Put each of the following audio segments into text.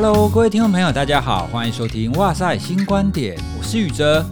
Hello，各位听众朋友，大家好，欢迎收听哇塞新观点，我是宇哲。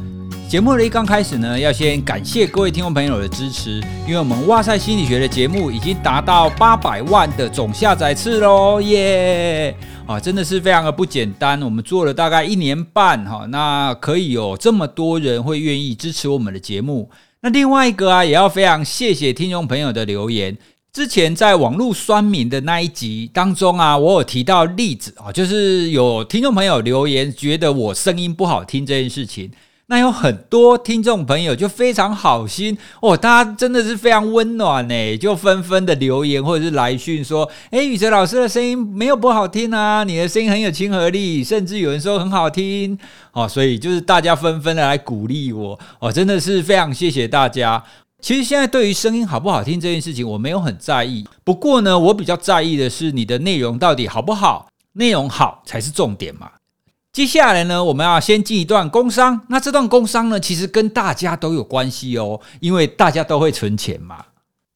节目的一刚开始呢，要先感谢各位听众朋友的支持，因为我们哇塞心理学的节目已经达到八百万的总下载次喽，耶！啊，真的是非常的不简单。我们做了大概一年半哈，那可以有这么多人会愿意支持我们的节目。那另外一个啊，也要非常谢谢听众朋友的留言。之前在网络酸民的那一集当中啊，我有提到例子啊，就是有听众朋友留言觉得我声音不好听这件事情。那有很多听众朋友就非常好心哦，大家真的是非常温暖呢，就纷纷的留言或者是来讯说：“诶，宇哲老师的声音没有不好听啊，你的声音很有亲和力，甚至有人说很好听哦。”所以就是大家纷纷的来鼓励我哦，真的是非常谢谢大家。其实现在对于声音好不好听这件事情，我没有很在意。不过呢，我比较在意的是你的内容到底好不好，内容好才是重点嘛。接下来呢，我们要先进一段工商。那这段工商呢，其实跟大家都有关系哦，因为大家都会存钱嘛。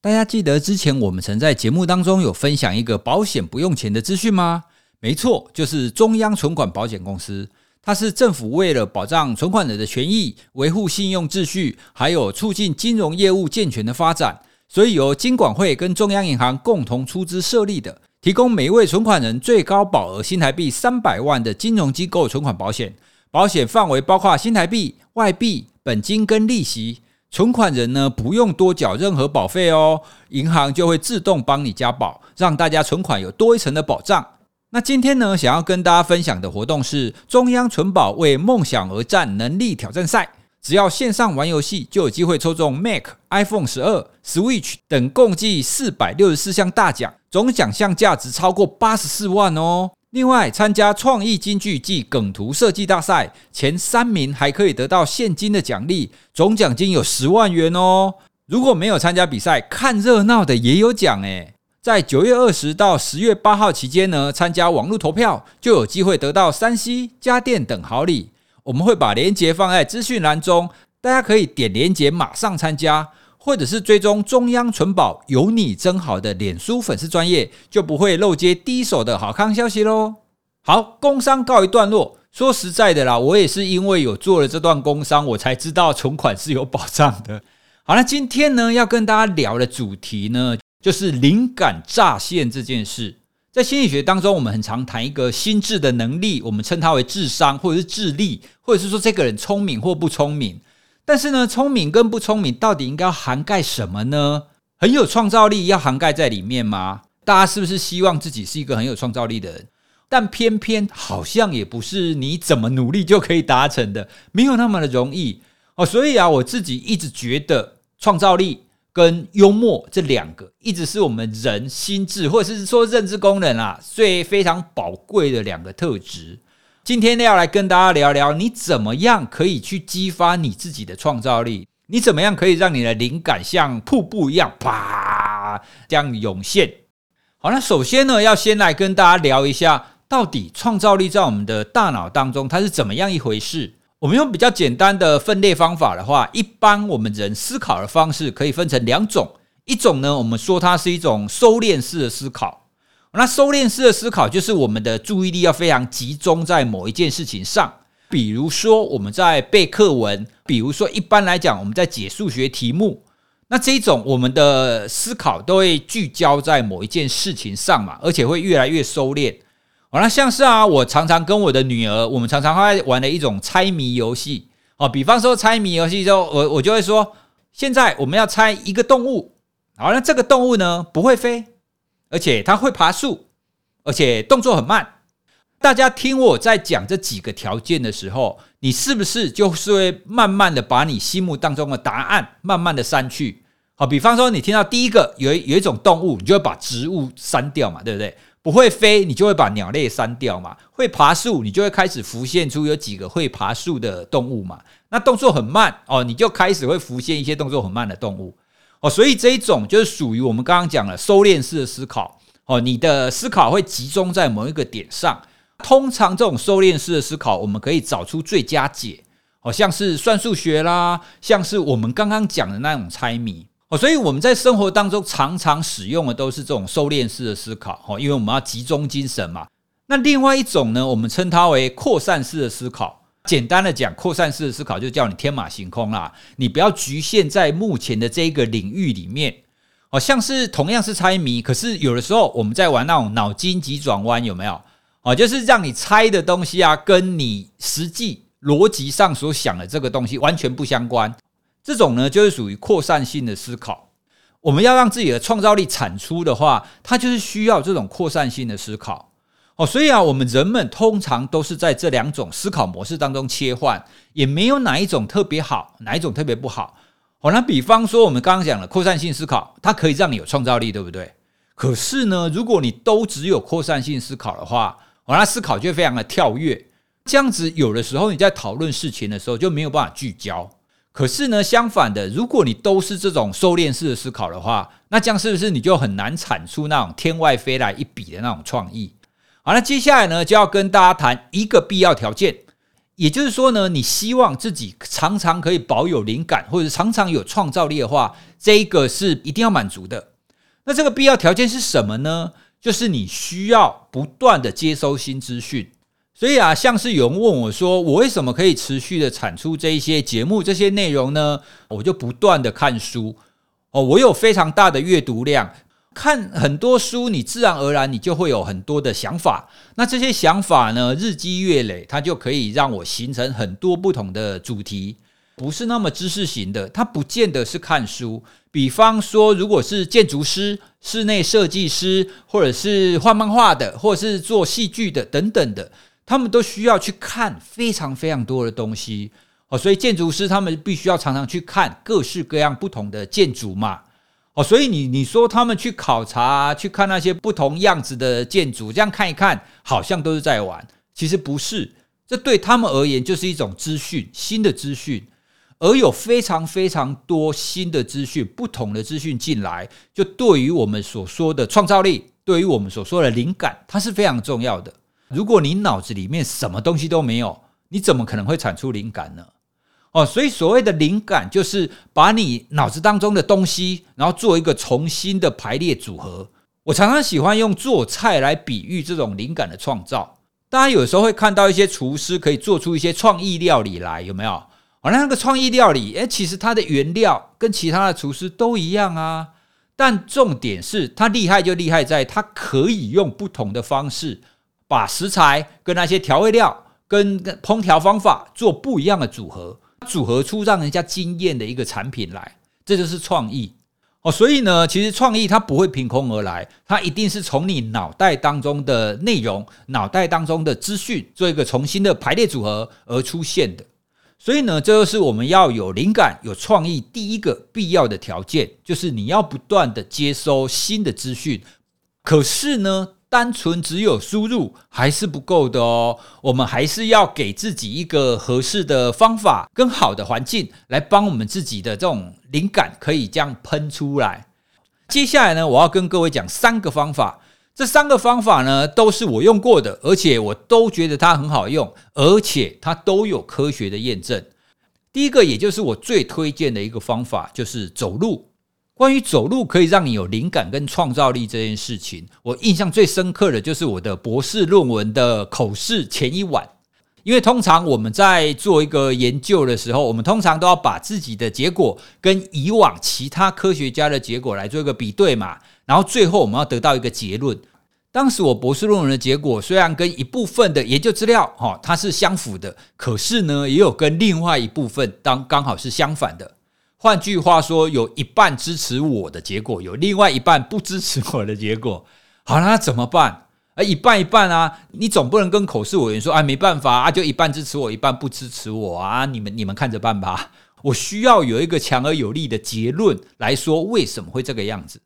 大家记得之前我们曾在节目当中有分享一个保险不用钱的资讯吗？没错，就是中央存款保险公司。它是政府为了保障存款人的权益、维护信用秩序，还有促进金融业务健全的发展，所以由金管会跟中央银行共同出资设立的。提供每一位存款人最高保额新台币三百万的金融机构存款保险，保险范围包括新台币、外币、本金跟利息。存款人呢，不用多缴任何保费哦，银行就会自动帮你加保，让大家存款有多一层的保障。那今天呢，想要跟大家分享的活动是中央存保为梦想而战能力挑战赛。只要线上玩游戏，就有机会抽中 Mac、iPhone 十二、Switch 等共计四百六十四项大奖，总奖项价值超过八十四万哦。另外，参加创意金句暨梗图设计大赛，前三名还可以得到现金的奖励，总奖金有十万元哦。如果没有参加比赛，看热闹的也有奖诶。在九月二十到十月八号期间呢，参加网络投票，就有机会得到三 C 家电等好礼。我们会把链接放在资讯栏中，大家可以点链接马上参加，或者是追踪中央存保有你真好的脸书粉丝专业，就不会漏接第一手的好康消息喽。好，工商告一段落。说实在的啦，我也是因为有做了这段工商，我才知道存款是有保障的。好，了今天呢，要跟大家聊的主题呢，就是灵感乍现这件事。在心理学当中，我们很常谈一个心智的能力，我们称它为智商，或者是智力，或者是说这个人聪明或不聪明。但是呢，聪明跟不聪明到底应该要涵盖什么呢？很有创造力要涵盖在里面吗？大家是不是希望自己是一个很有创造力的人？但偏偏好像也不是你怎么努力就可以达成的，没有那么的容易哦。所以啊，我自己一直觉得创造力。跟幽默这两个，一直是我们人心智或者是说认知功能啊，最非常宝贵的两个特质。今天呢，要来跟大家聊聊，你怎么样可以去激发你自己的创造力？你怎么样可以让你的灵感像瀑布一样啪这样涌现？好，那首先呢，要先来跟大家聊一下，到底创造力在我们的大脑当中它是怎么样一回事？我们用比较简单的分类方法的话，一般我们人思考的方式可以分成两种，一种呢，我们说它是一种收敛式的思考。那收敛式的思考就是我们的注意力要非常集中在某一件事情上，比如说我们在背课文，比如说一般来讲我们在解数学题目，那这一种我们的思考都会聚焦在某一件事情上嘛，而且会越来越收敛。好，那像是啊，我常常跟我的女儿，我们常常会玩的一种猜谜游戏。哦，比方说猜谜游戏之后，我我就会说，现在我们要猜一个动物。好，那这个动物呢，不会飞，而且它会爬树，而且动作很慢。大家听我在讲这几个条件的时候，你是不是就是会慢慢的把你心目当中的答案慢慢的删去？好，比方说你听到第一个有有一种动物，你就会把植物删掉嘛，对不对？不会飞，你就会把鸟类删掉嘛。会爬树，你就会开始浮现出有几个会爬树的动物嘛。那动作很慢哦，你就开始会浮现一些动作很慢的动物哦。所以这一种就是属于我们刚刚讲的收敛式的思考哦。你的思考会集中在某一个点上。通常这种收敛式的思考，我们可以找出最佳解，好像是算数学啦，像是我们刚刚讲的那种猜谜。哦，所以我们在生活当中常常使用的都是这种收敛式的思考，哈，因为我们要集中精神嘛。那另外一种呢，我们称它为扩散式的思考。简单的讲，扩散式的思考就叫你天马行空啦，你不要局限在目前的这个领域里面。好像是同样是猜谜，可是有的时候我们在玩那种脑筋急转弯，有没有？哦，就是让你猜的东西啊，跟你实际逻辑上所想的这个东西完全不相关。这种呢，就是属于扩散性的思考。我们要让自己的创造力产出的话，它就是需要这种扩散性的思考。哦，所以啊，我们人们通常都是在这两种思考模式当中切换，也没有哪一种特别好，哪一种特别不好。好，那比方说我们刚刚讲的扩散性思考，它可以让你有创造力，对不对？可是呢，如果你都只有扩散性思考的话，好，那思考就非常的跳跃，这样子有的时候你在讨论事情的时候就没有办法聚焦。可是呢，相反的，如果你都是这种收敛式的思考的话，那这样是不是你就很难产出那种天外飞来一笔的那种创意？好，那接下来呢，就要跟大家谈一个必要条件。也就是说呢，你希望自己常常可以保有灵感，或者常常有创造力的话，这一个是一定要满足的。那这个必要条件是什么呢？就是你需要不断的接收新资讯。所以啊，像是有人问我说，我为什么可以持续的产出这一些节目、这些内容呢？我就不断的看书哦，我有非常大的阅读量。看很多书，你自然而然你就会有很多的想法。那这些想法呢，日积月累，它就可以让我形成很多不同的主题，不是那么知识型的。它不见得是看书。比方说，如果是建筑师、室内设计师，或者是画漫画的，或者是做戏剧的等等的，他们都需要去看非常非常多的东西哦。所以建筑师他们必须要常常去看各式各样不同的建筑嘛。哦，所以你你说他们去考察，去看那些不同样子的建筑，这样看一看，好像都是在玩。其实不是，这对他们而言就是一种资讯，新的资讯。而有非常非常多新的资讯，不同的资讯进来，就对于我们所说的创造力，对于我们所说的灵感，它是非常重要的。如果你脑子里面什么东西都没有，你怎么可能会产出灵感呢？哦，所以所谓的灵感，就是把你脑子当中的东西，然后做一个重新的排列组合。我常常喜欢用做菜来比喻这种灵感的创造。大家有时候会看到一些厨师可以做出一些创意料理来，有没有？哦，那个创意料理，诶，其实它的原料跟其他的厨师都一样啊。但重点是，它厉害就厉害在，它可以用不同的方式，把食材跟那些调味料跟烹调方法做不一样的组合。组合出让人家惊艳的一个产品来，这就是创意哦。所以呢，其实创意它不会凭空而来，它一定是从你脑袋当中的内容、脑袋当中的资讯做一个重新的排列组合而出现的。所以呢，这就是我们要有灵感、有创意第一个必要的条件，就是你要不断的接收新的资讯。可是呢，单纯只有输入还是不够的哦，我们还是要给自己一个合适的方法跟好的环境，来帮我们自己的这种灵感可以这样喷出来。接下来呢，我要跟各位讲三个方法，这三个方法呢都是我用过的，而且我都觉得它很好用，而且它都有科学的验证。第一个，也就是我最推荐的一个方法，就是走路。关于走路可以让你有灵感跟创造力这件事情，我印象最深刻的就是我的博士论文的口试前一晚。因为通常我们在做一个研究的时候，我们通常都要把自己的结果跟以往其他科学家的结果来做一个比对嘛，然后最后我们要得到一个结论。当时我博士论文的结果虽然跟一部分的研究资料哈它是相符的，可是呢也有跟另外一部分当刚好是相反的。换句话说，有一半支持我的结果，有另外一半不支持我的结果。好了，那怎么办？啊，一半一半啊！你总不能跟口试委员说，哎，没办法啊，就一半支持我，一半不支持我啊！你们你们看着办吧。我需要有一个强而有力的结论来说为什么会这个样子。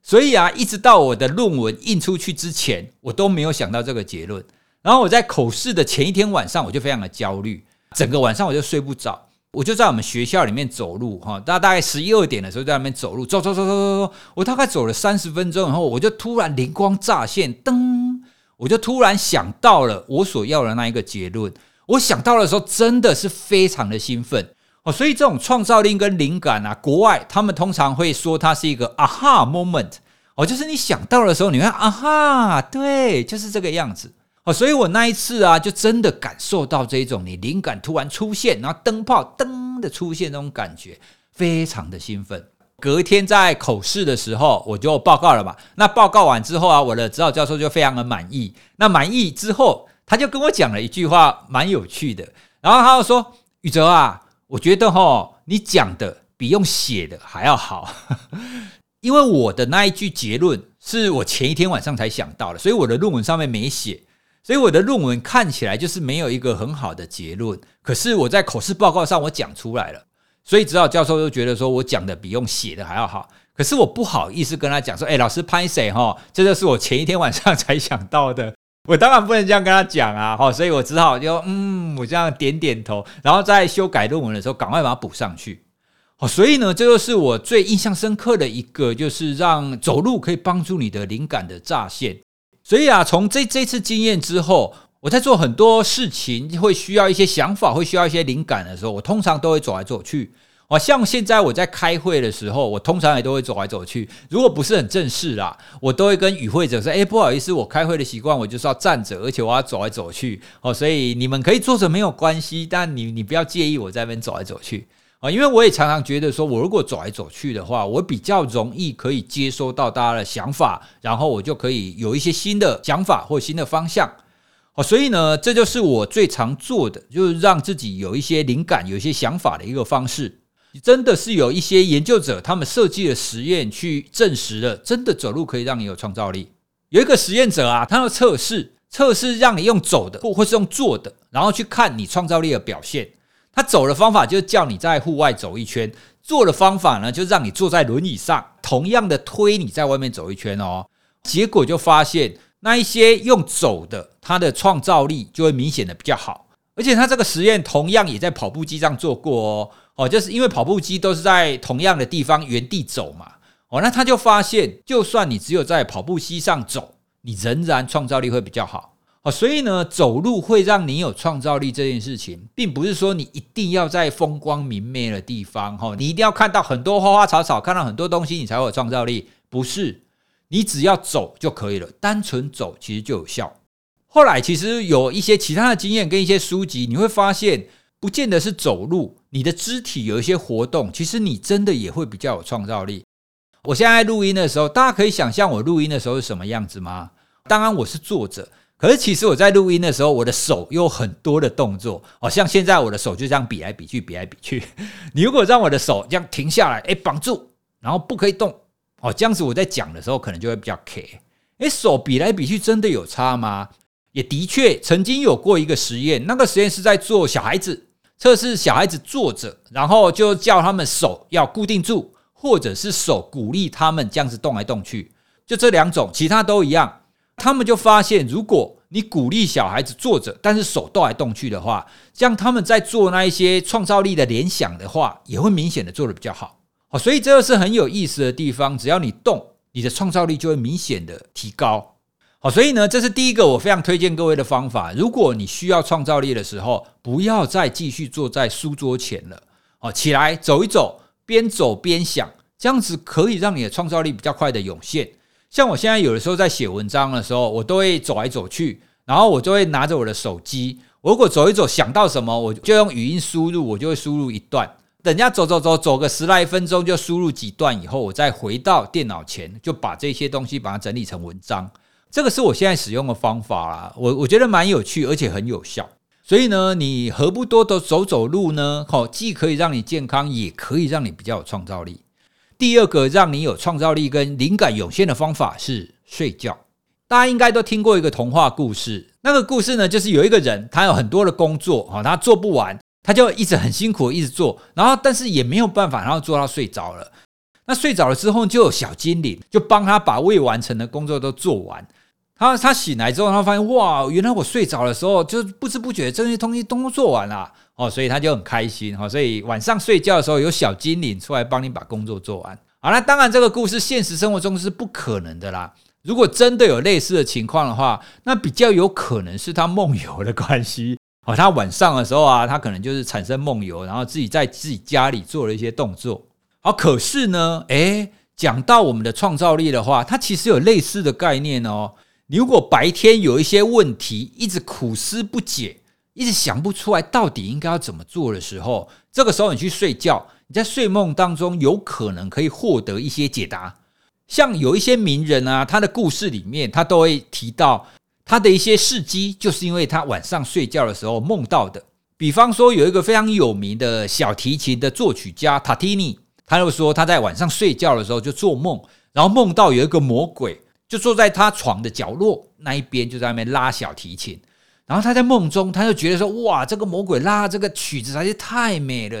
所以啊，一直到我的论文印出去之前，我都没有想到这个结论。然后我在口试的前一天晚上，我就非常的焦虑，整个晚上我就睡不着。我就在我们学校里面走路，哈，大大概十一二点的时候在那边走路，走走走走走走，我大概走了三十分钟以后，我就突然灵光乍现，噔，我就突然想到了我所要的那一个结论。我想到的时候，真的是非常的兴奋哦。所以这种创造力跟灵感啊，国外他们通常会说它是一个 aha moment 哦，就是你想到的时候，你会啊哈，对，就是这个样子。哦，所以我那一次啊，就真的感受到这种你灵感突然出现，然后灯泡噔的出现那种感觉，非常的兴奋。隔天在口试的时候，我就报告了嘛。那报告完之后啊，我的指导教授就非常的满意。那满意之后，他就跟我讲了一句话，蛮有趣的。然后他就说：“宇哲啊，我觉得哈，你讲的比用写的还要好。”因为我的那一句结论是我前一天晚上才想到的，所以我的论文上面没写。所以我的论文看起来就是没有一个很好的结论，可是我在口试报告上我讲出来了，所以指导教授就觉得说我讲的比用写的还要好。可是我不好意思跟他讲说，哎，老师拍谁哈？这就是我前一天晚上才想到的，我当然不能这样跟他讲啊，哈，所以我只好就嗯，我这样点点头，然后在修改论文的时候赶快把它补上去。好，所以呢，这就是我最印象深刻的一个，就是让走路可以帮助你的灵感的乍现。所以啊，从这这次经验之后，我在做很多事情会需要一些想法，会需要一些灵感的时候，我通常都会走来走去。哦，像现在我在开会的时候，我通常也都会走来走去。如果不是很正式啦，我都会跟与会者说：“诶，不好意思，我开会的习惯我就是要站着，而且我要走来走去。”哦，所以你们可以坐着没有关系，但你你不要介意我在那边走来走去。啊，因为我也常常觉得说，我如果走来走去的话，我比较容易可以接收到大家的想法，然后我就可以有一些新的想法或新的方向。好，所以呢，这就是我最常做的，就是让自己有一些灵感、有一些想法的一个方式。真的是有一些研究者，他们设计的实验去证实了，真的走路可以让你有创造力。有一个实验者啊，他要测试，测试让你用走的或或是用坐的，然后去看你创造力的表现。他走的方法就是叫你在户外走一圈，坐的方法呢，就让你坐在轮椅上，同样的推你在外面走一圈哦。结果就发现，那一些用走的，他的创造力就会明显的比较好。而且他这个实验同样也在跑步机上做过哦，哦，就是因为跑步机都是在同样的地方原地走嘛，哦，那他就发现，就算你只有在跑步机上走，你仍然创造力会比较好。哦，所以呢，走路会让你有创造力这件事情，并不是说你一定要在风光明媚的地方，哈，你一定要看到很多花花草草，看到很多东西，你才会有创造力。不是，你只要走就可以了，单纯走其实就有效。后来其实有一些其他的经验跟一些书籍，你会发现，不见得是走路，你的肢体有一些活动，其实你真的也会比较有创造力。我现在录音的时候，大家可以想象我录音的时候是什么样子吗？当然我是坐着。可是其实我在录音的时候，我的手有很多的动作，好像现在我的手就这样比来比去，比来比去。你如果让我的手这样停下来，诶，绑住，然后不可以动，哦，这样子我在讲的时候可能就会比较 K。诶，手比来比去真的有差吗？也的确曾经有过一个实验，那个实验是在做小孩子测试，小孩子坐着，然后就叫他们手要固定住，或者是手鼓励他们这样子动来动去，就这两种，其他都一样。他们就发现，如果你鼓励小孩子坐着，但是手动来动去的话，这样他们在做那一些创造力的联想的话，也会明显的做得比较好。好，所以这个是很有意思的地方。只要你动，你的创造力就会明显的提高。好，所以呢，这是第一个我非常推荐各位的方法。如果你需要创造力的时候，不要再继续坐在书桌前了。好，起来走一走，边走边想，这样子可以让你的创造力比较快的涌现。像我现在有的时候在写文章的时候，我都会走来走去，然后我就会拿着我的手机。我如果走一走想到什么，我就用语音输入，我就会输入一段。等下走走走走个十来分钟，就输入几段以后，我再回到电脑前，就把这些东西把它整理成文章。这个是我现在使用的方法啦，我我觉得蛮有趣，而且很有效。所以呢，你何不多多走走路呢？好，既可以让你健康，也可以让你比较有创造力。第二个让你有创造力跟灵感涌现的方法是睡觉。大家应该都听过一个童话故事，那个故事呢，就是有一个人，他有很多的工作，哈，他做不完，他就一直很辛苦一直做，然后但是也没有办法，然后做到睡着了。那睡着了之后，就有小精灵就帮他把未完成的工作都做完。他他醒来之后，他发现哇，原来我睡着的时候，就不知不觉这些东西都做完了。哦，所以他就很开心哈，所以晚上睡觉的时候有小精灵出来帮你把工作做完。好，那当然这个故事现实生活中是不可能的啦。如果真的有类似的情况的话，那比较有可能是他梦游的关系。哦，他晚上的时候啊，他可能就是产生梦游，然后自己在自己家里做了一些动作。好，可是呢，诶，讲到我们的创造力的话，它其实有类似的概念哦。如果白天有一些问题，一直苦思不解，一直想不出来到底应该要怎么做的时候，这个时候你去睡觉，你在睡梦当中有可能可以获得一些解答。像有一些名人啊，他的故事里面，他都会提到他的一些事迹，就是因为他晚上睡觉的时候梦到的。比方说，有一个非常有名的小提琴的作曲家塔提尼，他就说他在晚上睡觉的时候就做梦，然后梦到有一个魔鬼。就坐在他床的角落那一边，就在那边拉小提琴。然后他在梦中，他就觉得说：“哇，这个魔鬼拉这个曲子还是太美了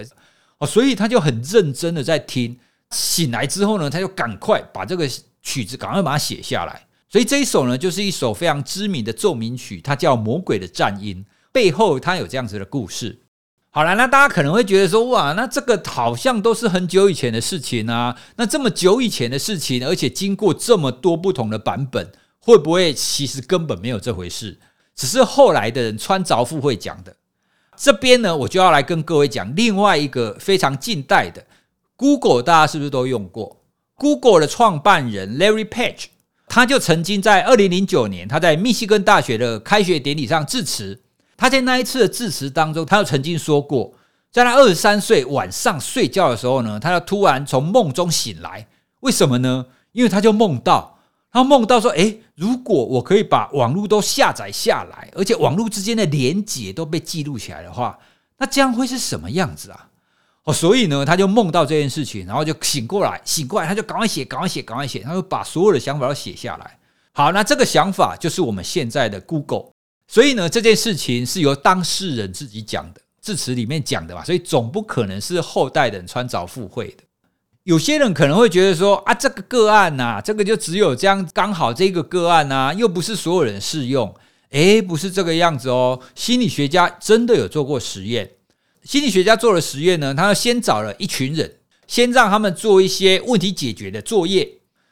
哦！”所以他就很认真的在听。醒来之后呢，他就赶快把这个曲子赶快把它写下来。所以这一首呢，就是一首非常知名的奏鸣曲，它叫《魔鬼的战音》。背后它有这样子的故事。好了，那大家可能会觉得说，哇，那这个好像都是很久以前的事情啊。那这么久以前的事情，而且经过这么多不同的版本，会不会其实根本没有这回事？只是后来的人穿凿附会讲的。这边呢，我就要来跟各位讲另外一个非常近代的 Google，大家是不是都用过？Google 的创办人 Larry Page，他就曾经在二零零九年，他在密西根大学的开学典礼上致辞。他在那一次的致辞当中，他就曾经说过，在他二十三岁晚上睡觉的时候呢，他就突然从梦中醒来。为什么呢？因为他就梦到，他梦到说，诶，如果我可以把网络都下载下来，而且网络之间的连接都被记录起来的话，那这样会是什么样子啊？哦，所以呢，他就梦到这件事情，然后就醒过来，醒过来他就赶快写，赶快写，赶快写，他就把所有的想法都写下来。好，那这个想法就是我们现在的 Google。所以呢，这件事情是由当事人自己讲的，致辞里面讲的嘛，所以总不可能是后代人穿凿附会的。有些人可能会觉得说啊，这个个案呐，这个就只有这样，刚好这个个案呐，又不是所有人适用。诶，不是这个样子哦。心理学家真的有做过实验，心理学家做了实验呢，他先找了一群人，先让他们做一些问题解决的作业，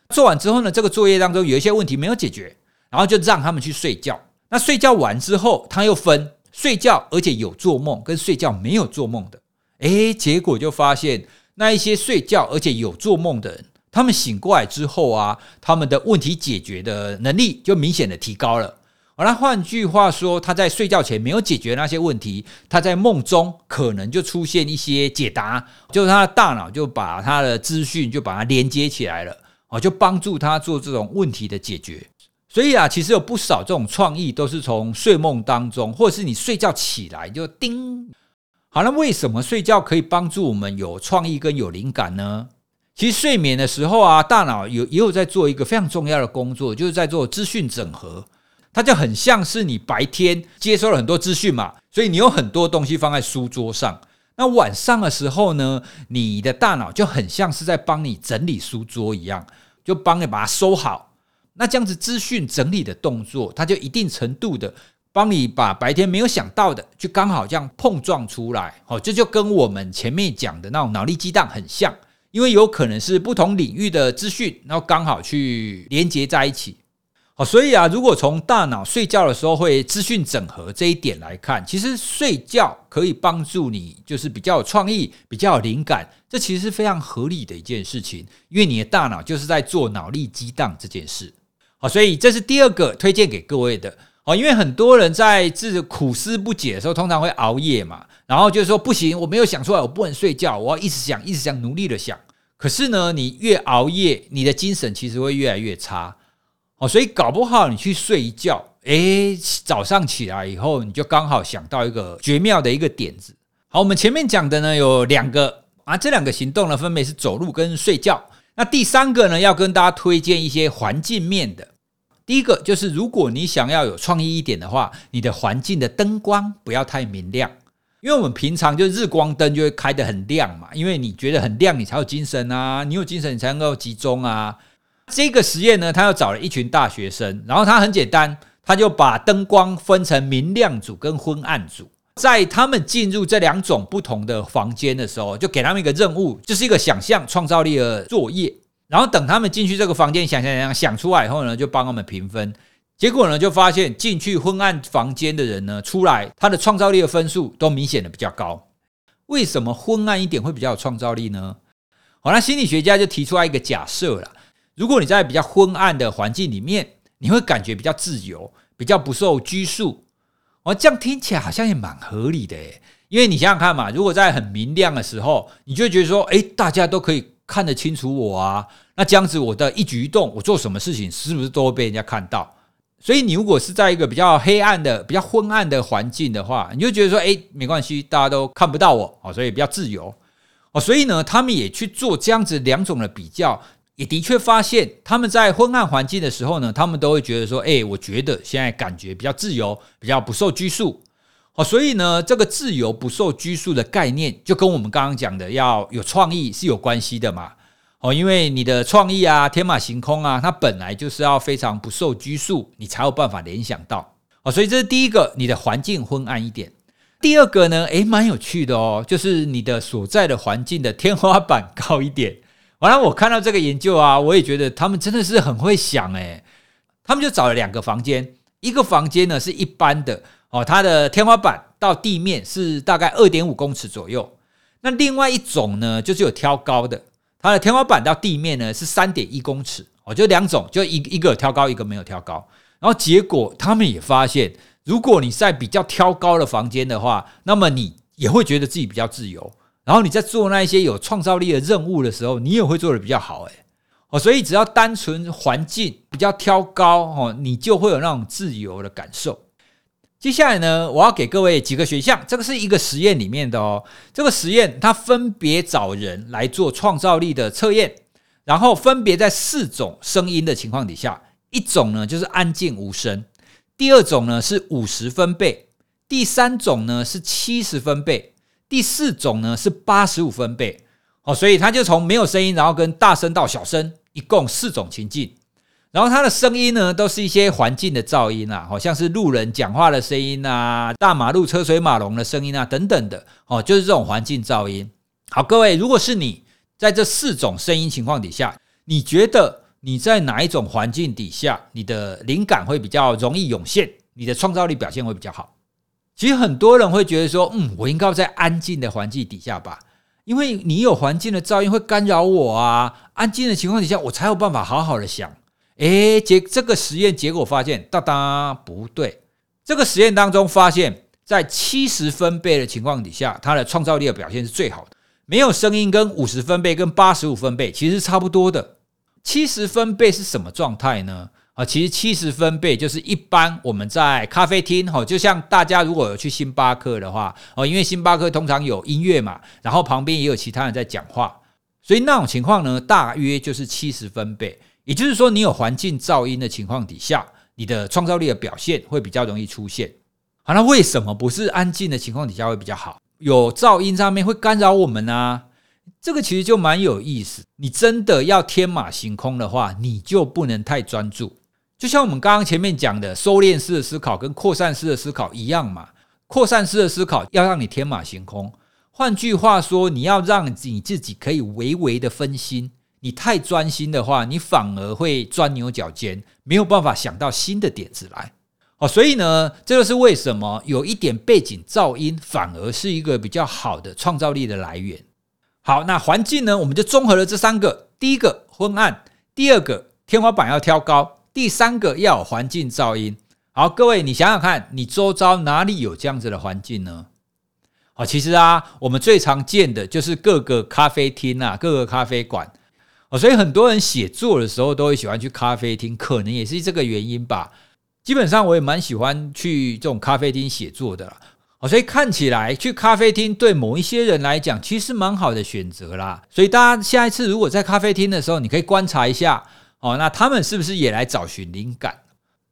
做完之后呢，这个作业当中有一些问题没有解决，然后就让他们去睡觉。那睡觉完之后，他又分睡觉而且有做梦跟睡觉没有做梦的，诶，结果就发现那一些睡觉而且有做梦的人，他们醒过来之后啊，他们的问题解决的能力就明显的提高了。而那换句话说，他在睡觉前没有解决那些问题，他在梦中可能就出现一些解答，就是他的大脑就把他的资讯就把它连接起来了，哦，就帮助他做这种问题的解决。所以啊，其实有不少这种创意都是从睡梦当中，或者是你睡觉起来就叮。好，那为什么睡觉可以帮助我们有创意跟有灵感呢？其实睡眠的时候啊，大脑有也有在做一个非常重要的工作，就是在做资讯整合。它就很像是你白天接收了很多资讯嘛，所以你有很多东西放在书桌上。那晚上的时候呢，你的大脑就很像是在帮你整理书桌一样，就帮你把它收好。那这样子资讯整理的动作，它就一定程度的帮你把白天没有想到的，就刚好这样碰撞出来。哦，这就跟我们前面讲的那种脑力激荡很像，因为有可能是不同领域的资讯，然后刚好去连接在一起。好，所以啊，如果从大脑睡觉的时候会资讯整合这一点来看，其实睡觉可以帮助你，就是比较有创意、比较有灵感，这其实是非常合理的一件事情，因为你的大脑就是在做脑力激荡这件事。好，所以这是第二个推荐给各位的。哦，因为很多人在自苦思不解的时候，通常会熬夜嘛，然后就是说不行，我没有想出来，我不能睡觉，我要一直想，一直想，努力的想。可是呢，你越熬夜，你的精神其实会越来越差。哦，所以搞不好你去睡一觉，诶，早上起来以后，你就刚好想到一个绝妙的一个点子。好，我们前面讲的呢有两个啊，这两个行动呢分别是走路跟睡觉。那第三个呢，要跟大家推荐一些环境面的。第一个就是，如果你想要有创意一点的话，你的环境的灯光不要太明亮，因为我们平常就日光灯就会开得很亮嘛，因为你觉得很亮，你才有精神啊，你有精神，你才能够集中啊。这个实验呢，他又找了一群大学生，然后他很简单，他就把灯光分成明亮组跟昏暗组，在他们进入这两种不同的房间的时候，就给他们一个任务，就是一个想象创造力的作业。然后等他们进去这个房间，想想想想出来以后呢，就帮他们评分。结果呢，就发现进去昏暗房间的人呢，出来他的创造力的分数都明显的比较高。为什么昏暗一点会比较有创造力呢？好，那心理学家就提出来一个假设了：如果你在比较昏暗的环境里面，你会感觉比较自由，比较不受拘束。哦，这样听起来好像也蛮合理的，因为你想想看嘛，如果在很明亮的时候，你就觉得说，诶，大家都可以看得清楚我啊，那这样子我的一举一动，我做什么事情，是不是都会被人家看到？所以你如果是在一个比较黑暗的、比较昏暗的环境的话，你就觉得说，诶，没关系，大家都看不到我，哦，所以比较自由。哦，所以呢，他们也去做这样子两种的比较。也的确发现，他们在昏暗环境的时候呢，他们都会觉得说：“哎，我觉得现在感觉比较自由，比较不受拘束。”好，所以呢，这个自由不受拘束的概念，就跟我们刚刚讲的要有创意是有关系的嘛。哦，因为你的创意啊，天马行空啊，它本来就是要非常不受拘束，你才有办法联想到。哦，所以这是第一个，你的环境昏暗一点。第二个呢，诶，蛮有趣的哦，就是你的所在的环境的天花板高一点。完了，我看到这个研究啊，我也觉得他们真的是很会想诶，他们就找了两个房间，一个房间呢是一般的哦，它的天花板到地面是大概二点五公尺左右。那另外一种呢，就是有挑高的，它的天花板到地面呢是三点一公尺哦，就两种，就一一个有挑高，一个没有挑高。然后结果他们也发现，如果你在比较挑高的房间的话，那么你也会觉得自己比较自由。然后你在做那一些有创造力的任务的时候，你也会做得比较好，哎，哦，所以只要单纯环境比较挑高，哦，你就会有那种自由的感受。接下来呢，我要给各位几个选项，这个是一个实验里面的哦，这个实验它分别找人来做创造力的测验，然后分别在四种声音的情况底下，一种呢就是安静无声，第二种呢是五十分贝，第三种呢是七十分贝。第四种呢是八十五分贝，哦，所以他就从没有声音，然后跟大声到小声，一共四种情境。然后它的声音呢都是一些环境的噪音啊，好像是路人讲话的声音啊，大马路车水马龙的声音啊等等的，哦，就是这种环境噪音。好，各位，如果是你在这四种声音情况底下，你觉得你在哪一种环境底下，你的灵感会比较容易涌现，你的创造力表现会比较好？其实很多人会觉得说，嗯，我应该在安静的环境底下吧，因为你有环境的噪音会干扰我啊。安静的情况底下，我才有办法好好的想。诶，结这个实验结果发现，哒哒，不对。这个实验当中发现，在七十分贝的情况底下，它的创造力的表现是最好的。没有声音跟五十分贝跟八十五分贝其实差不多的。七十分贝是什么状态呢？啊，其实七十分贝就是一般我们在咖啡厅，哈，就像大家如果有去星巴克的话，哦，因为星巴克通常有音乐嘛，然后旁边也有其他人在讲话，所以那种情况呢，大约就是七十分贝。也就是说，你有环境噪音的情况底下，你的创造力的表现会比较容易出现。好，那为什么不是安静的情况底下会比较好？有噪音上面会干扰我们啊？这个其实就蛮有意思。你真的要天马行空的话，你就不能太专注。就像我们刚刚前面讲的，收敛式的思考跟扩散式的思考一样嘛。扩散式的思考要让你天马行空，换句话说，你要让你自己可以微微的分心。你太专心的话，你反而会钻牛角尖，没有办法想到新的点子来。哦，所以呢，这就是为什么有一点背景噪音反而是一个比较好的创造力的来源。好，那环境呢，我们就综合了这三个：第一个昏暗，第二个天花板要挑高。第三个要有环境噪音。好，各位，你想想看，你周遭哪里有这样子的环境呢？好，其实啊，我们最常见的就是各个咖啡厅啊，各个咖啡馆。哦，所以很多人写作的时候都会喜欢去咖啡厅，可能也是这个原因吧。基本上我也蛮喜欢去这种咖啡厅写作的。哦，所以看起来去咖啡厅对某一些人来讲，其实蛮好的选择啦。所以大家下一次如果在咖啡厅的时候，你可以观察一下。哦，那他们是不是也来找寻灵感？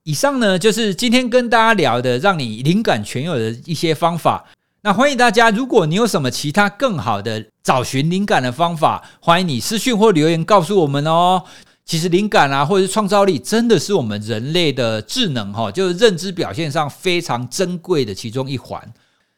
以上呢，就是今天跟大家聊的，让你灵感全有的一些方法。那欢迎大家，如果你有什么其他更好的找寻灵感的方法，欢迎你私讯或留言告诉我们哦。其实灵感啊，或者是创造力，真的是我们人类的智能哈，就是认知表现上非常珍贵的其中一环。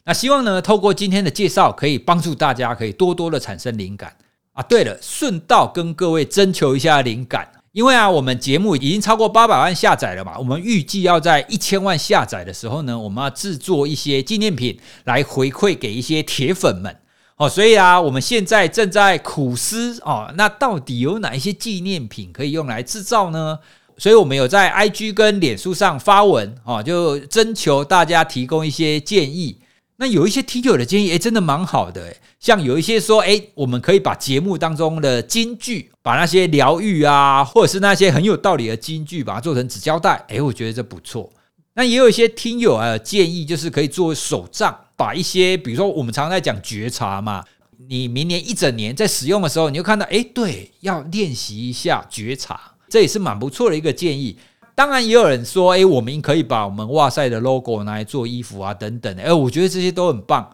那希望呢，透过今天的介绍，可以帮助大家可以多多的产生灵感啊。对了，顺道跟各位征求一下灵感。因为啊，我们节目已经超过八百万下载了嘛，我们预计要在一千万下载的时候呢，我们要制作一些纪念品来回馈给一些铁粉们哦。所以啊，我们现在正在苦思哦，那到底有哪一些纪念品可以用来制造呢？所以我们有在 IG 跟脸书上发文哦，就征求大家提供一些建议。那有一些听友的建议，诶，真的蛮好的，像有一些说，诶，我们可以把节目当中的金句，把那些疗愈啊，或者是那些很有道理的金句，把它做成纸胶带，诶，我觉得这不错。那也有一些听友啊建议，就是可以做手账，把一些，比如说我们常常在讲觉察嘛，你明年一整年在使用的时候，你就看到，诶，对，要练习一下觉察，这也是蛮不错的一个建议。当然，也有人说，诶，我们可以把我们哇塞的 logo 拿来做衣服啊，等等。诶，我觉得这些都很棒。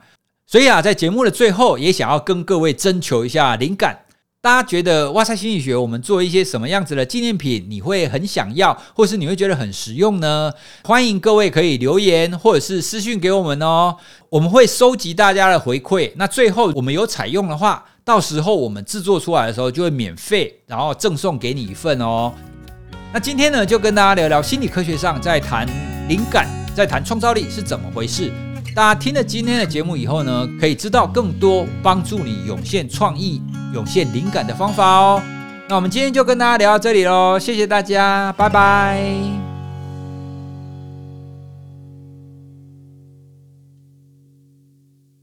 所以啊，在节目的最后，也想要跟各位征求一下灵感。大家觉得哇塞心理学，我们做一些什么样子的纪念品，你会很想要，或是你会觉得很实用呢？欢迎各位可以留言或者是私讯给我们哦，我们会收集大家的回馈。那最后我们有采用的话，到时候我们制作出来的时候就会免费，然后赠送给你一份哦。那今天呢，就跟大家聊聊心理科学上在谈灵感，在谈创造力是怎么回事。大家听了今天的节目以后呢，可以知道更多帮助你涌现创意、涌现灵感的方法哦。那我们今天就跟大家聊到这里喽，谢谢大家，拜拜。